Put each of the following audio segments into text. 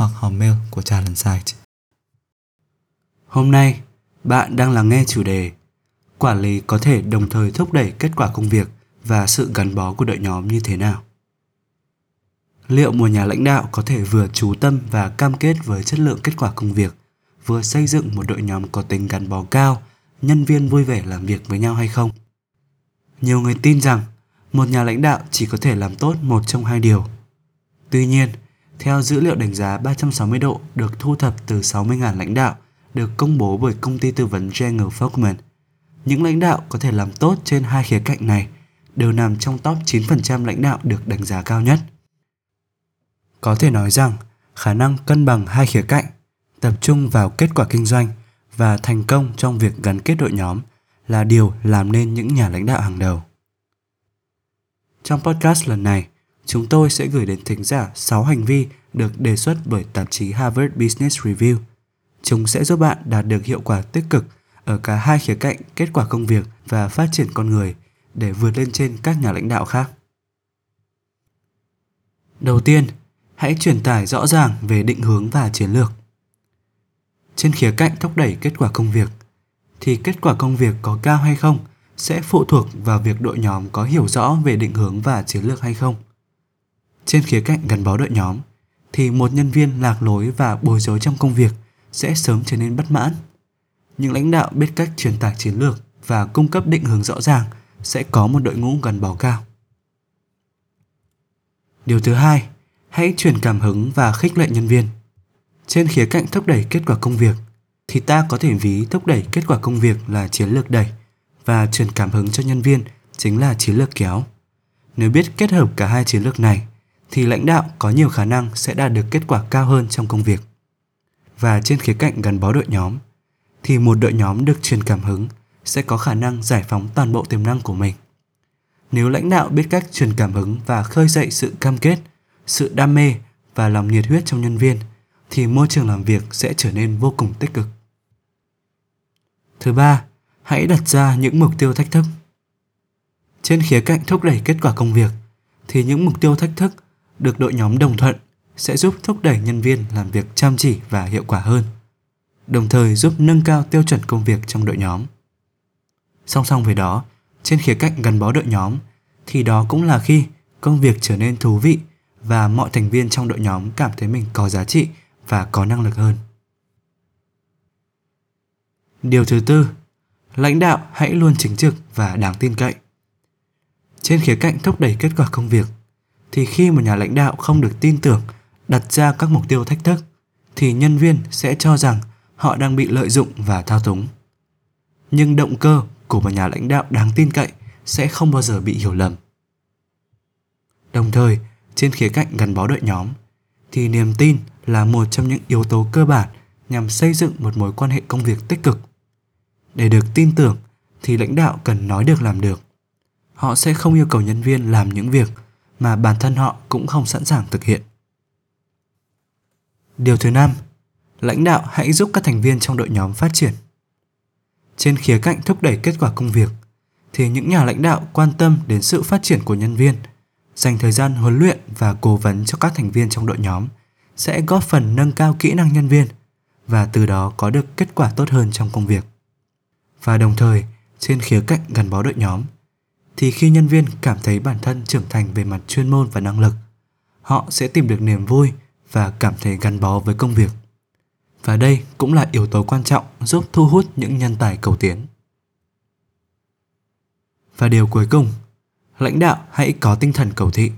hoặc hòm mail của Talent Site. Hôm nay, bạn đang lắng nghe chủ đề Quản lý có thể đồng thời thúc đẩy kết quả công việc và sự gắn bó của đội nhóm như thế nào? Liệu một nhà lãnh đạo có thể vừa chú tâm và cam kết với chất lượng kết quả công việc, vừa xây dựng một đội nhóm có tính gắn bó cao, nhân viên vui vẻ làm việc với nhau hay không? Nhiều người tin rằng một nhà lãnh đạo chỉ có thể làm tốt một trong hai điều. Tuy nhiên, theo dữ liệu đánh giá 360 độ được thu thập từ 60.000 lãnh đạo được công bố bởi công ty tư vấn Jenner Folkman, những lãnh đạo có thể làm tốt trên hai khía cạnh này đều nằm trong top 9% lãnh đạo được đánh giá cao nhất. Có thể nói rằng, khả năng cân bằng hai khía cạnh, tập trung vào kết quả kinh doanh và thành công trong việc gắn kết đội nhóm là điều làm nên những nhà lãnh đạo hàng đầu. Trong podcast lần này, chúng tôi sẽ gửi đến thính giả 6 hành vi được đề xuất bởi tạp chí Harvard Business Review. Chúng sẽ giúp bạn đạt được hiệu quả tích cực ở cả hai khía cạnh kết quả công việc và phát triển con người để vượt lên trên các nhà lãnh đạo khác. Đầu tiên, hãy truyền tải rõ ràng về định hướng và chiến lược. Trên khía cạnh thúc đẩy kết quả công việc, thì kết quả công việc có cao hay không sẽ phụ thuộc vào việc đội nhóm có hiểu rõ về định hướng và chiến lược hay không. Trên khía cạnh gắn bó đội nhóm, thì một nhân viên lạc lối và bối rối trong công việc sẽ sớm trở nên bất mãn. Những lãnh đạo biết cách truyền tải chiến lược và cung cấp định hướng rõ ràng sẽ có một đội ngũ gắn bó cao. Điều thứ hai, hãy truyền cảm hứng và khích lệ nhân viên. Trên khía cạnh thúc đẩy kết quả công việc, thì ta có thể ví thúc đẩy kết quả công việc là chiến lược đẩy và truyền cảm hứng cho nhân viên chính là chiến lược kéo. Nếu biết kết hợp cả hai chiến lược này thì lãnh đạo có nhiều khả năng sẽ đạt được kết quả cao hơn trong công việc. Và trên khía cạnh gắn bó đội nhóm, thì một đội nhóm được truyền cảm hứng sẽ có khả năng giải phóng toàn bộ tiềm năng của mình. Nếu lãnh đạo biết cách truyền cảm hứng và khơi dậy sự cam kết, sự đam mê và lòng nhiệt huyết trong nhân viên, thì môi trường làm việc sẽ trở nên vô cùng tích cực. Thứ ba, hãy đặt ra những mục tiêu thách thức. Trên khía cạnh thúc đẩy kết quả công việc, thì những mục tiêu thách thức được đội nhóm đồng thuận sẽ giúp thúc đẩy nhân viên làm việc chăm chỉ và hiệu quả hơn, đồng thời giúp nâng cao tiêu chuẩn công việc trong đội nhóm. Song song với đó, trên khía cạnh gắn bó đội nhóm thì đó cũng là khi công việc trở nên thú vị và mọi thành viên trong đội nhóm cảm thấy mình có giá trị và có năng lực hơn. Điều thứ tư, lãnh đạo hãy luôn chính trực và đáng tin cậy. Trên khía cạnh thúc đẩy kết quả công việc, thì khi một nhà lãnh đạo không được tin tưởng, đặt ra các mục tiêu thách thức, thì nhân viên sẽ cho rằng họ đang bị lợi dụng và thao túng. Nhưng động cơ của một nhà lãnh đạo đáng tin cậy sẽ không bao giờ bị hiểu lầm. Đồng thời, trên khía cạnh gắn bó đội nhóm, thì niềm tin là một trong những yếu tố cơ bản nhằm xây dựng một mối quan hệ công việc tích cực. Để được tin tưởng, thì lãnh đạo cần nói được làm được. Họ sẽ không yêu cầu nhân viên làm những việc mà bản thân họ cũng không sẵn sàng thực hiện. Điều thứ năm, lãnh đạo hãy giúp các thành viên trong đội nhóm phát triển. Trên khía cạnh thúc đẩy kết quả công việc, thì những nhà lãnh đạo quan tâm đến sự phát triển của nhân viên, dành thời gian huấn luyện và cố vấn cho các thành viên trong đội nhóm sẽ góp phần nâng cao kỹ năng nhân viên và từ đó có được kết quả tốt hơn trong công việc. Và đồng thời, trên khía cạnh gắn bó đội nhóm, thì khi nhân viên cảm thấy bản thân trưởng thành về mặt chuyên môn và năng lực, họ sẽ tìm được niềm vui và cảm thấy gắn bó với công việc. Và đây cũng là yếu tố quan trọng giúp thu hút những nhân tài cầu tiến. Và điều cuối cùng, lãnh đạo hãy có tinh thần cầu thị.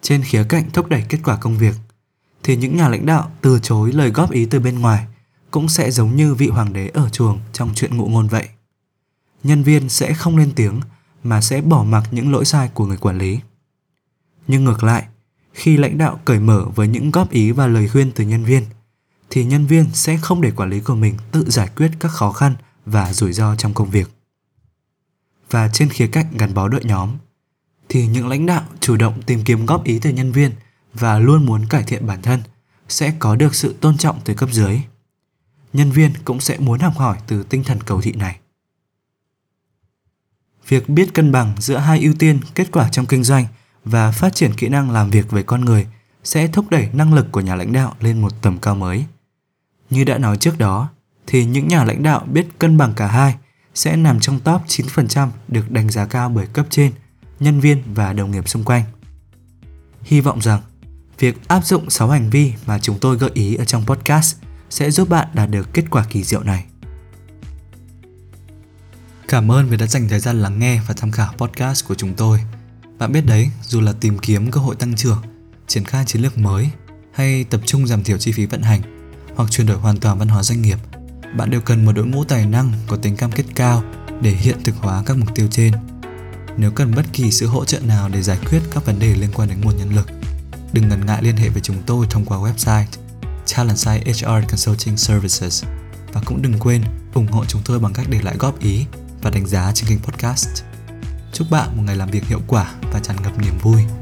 Trên khía cạnh thúc đẩy kết quả công việc, thì những nhà lãnh đạo từ chối lời góp ý từ bên ngoài cũng sẽ giống như vị hoàng đế ở chuồng trong chuyện ngụ ngôn vậy nhân viên sẽ không lên tiếng mà sẽ bỏ mặc những lỗi sai của người quản lý. Nhưng ngược lại, khi lãnh đạo cởi mở với những góp ý và lời khuyên từ nhân viên thì nhân viên sẽ không để quản lý của mình tự giải quyết các khó khăn và rủi ro trong công việc. Và trên khía cạnh gắn bó đội nhóm, thì những lãnh đạo chủ động tìm kiếm góp ý từ nhân viên và luôn muốn cải thiện bản thân sẽ có được sự tôn trọng từ cấp dưới. Nhân viên cũng sẽ muốn học hỏi từ tinh thần cầu thị này. Việc biết cân bằng giữa hai ưu tiên kết quả trong kinh doanh và phát triển kỹ năng làm việc với con người sẽ thúc đẩy năng lực của nhà lãnh đạo lên một tầm cao mới. Như đã nói trước đó, thì những nhà lãnh đạo biết cân bằng cả hai sẽ nằm trong top 9% được đánh giá cao bởi cấp trên, nhân viên và đồng nghiệp xung quanh. Hy vọng rằng việc áp dụng 6 hành vi mà chúng tôi gợi ý ở trong podcast sẽ giúp bạn đạt được kết quả kỳ diệu này. Cảm ơn vì đã dành thời gian lắng nghe và tham khảo podcast của chúng tôi. Bạn biết đấy, dù là tìm kiếm cơ hội tăng trưởng, triển khai chiến lược mới hay tập trung giảm thiểu chi phí vận hành hoặc chuyển đổi hoàn toàn văn hóa doanh nghiệp, bạn đều cần một đội ngũ tài năng có tính cam kết cao để hiện thực hóa các mục tiêu trên. Nếu cần bất kỳ sự hỗ trợ nào để giải quyết các vấn đề liên quan đến nguồn nhân lực, đừng ngần ngại liên hệ với chúng tôi thông qua website Talentside HR Consulting Services và cũng đừng quên ủng hộ chúng tôi bằng cách để lại góp ý và đánh giá trên kênh podcast. Chúc bạn một ngày làm việc hiệu quả và tràn ngập niềm vui.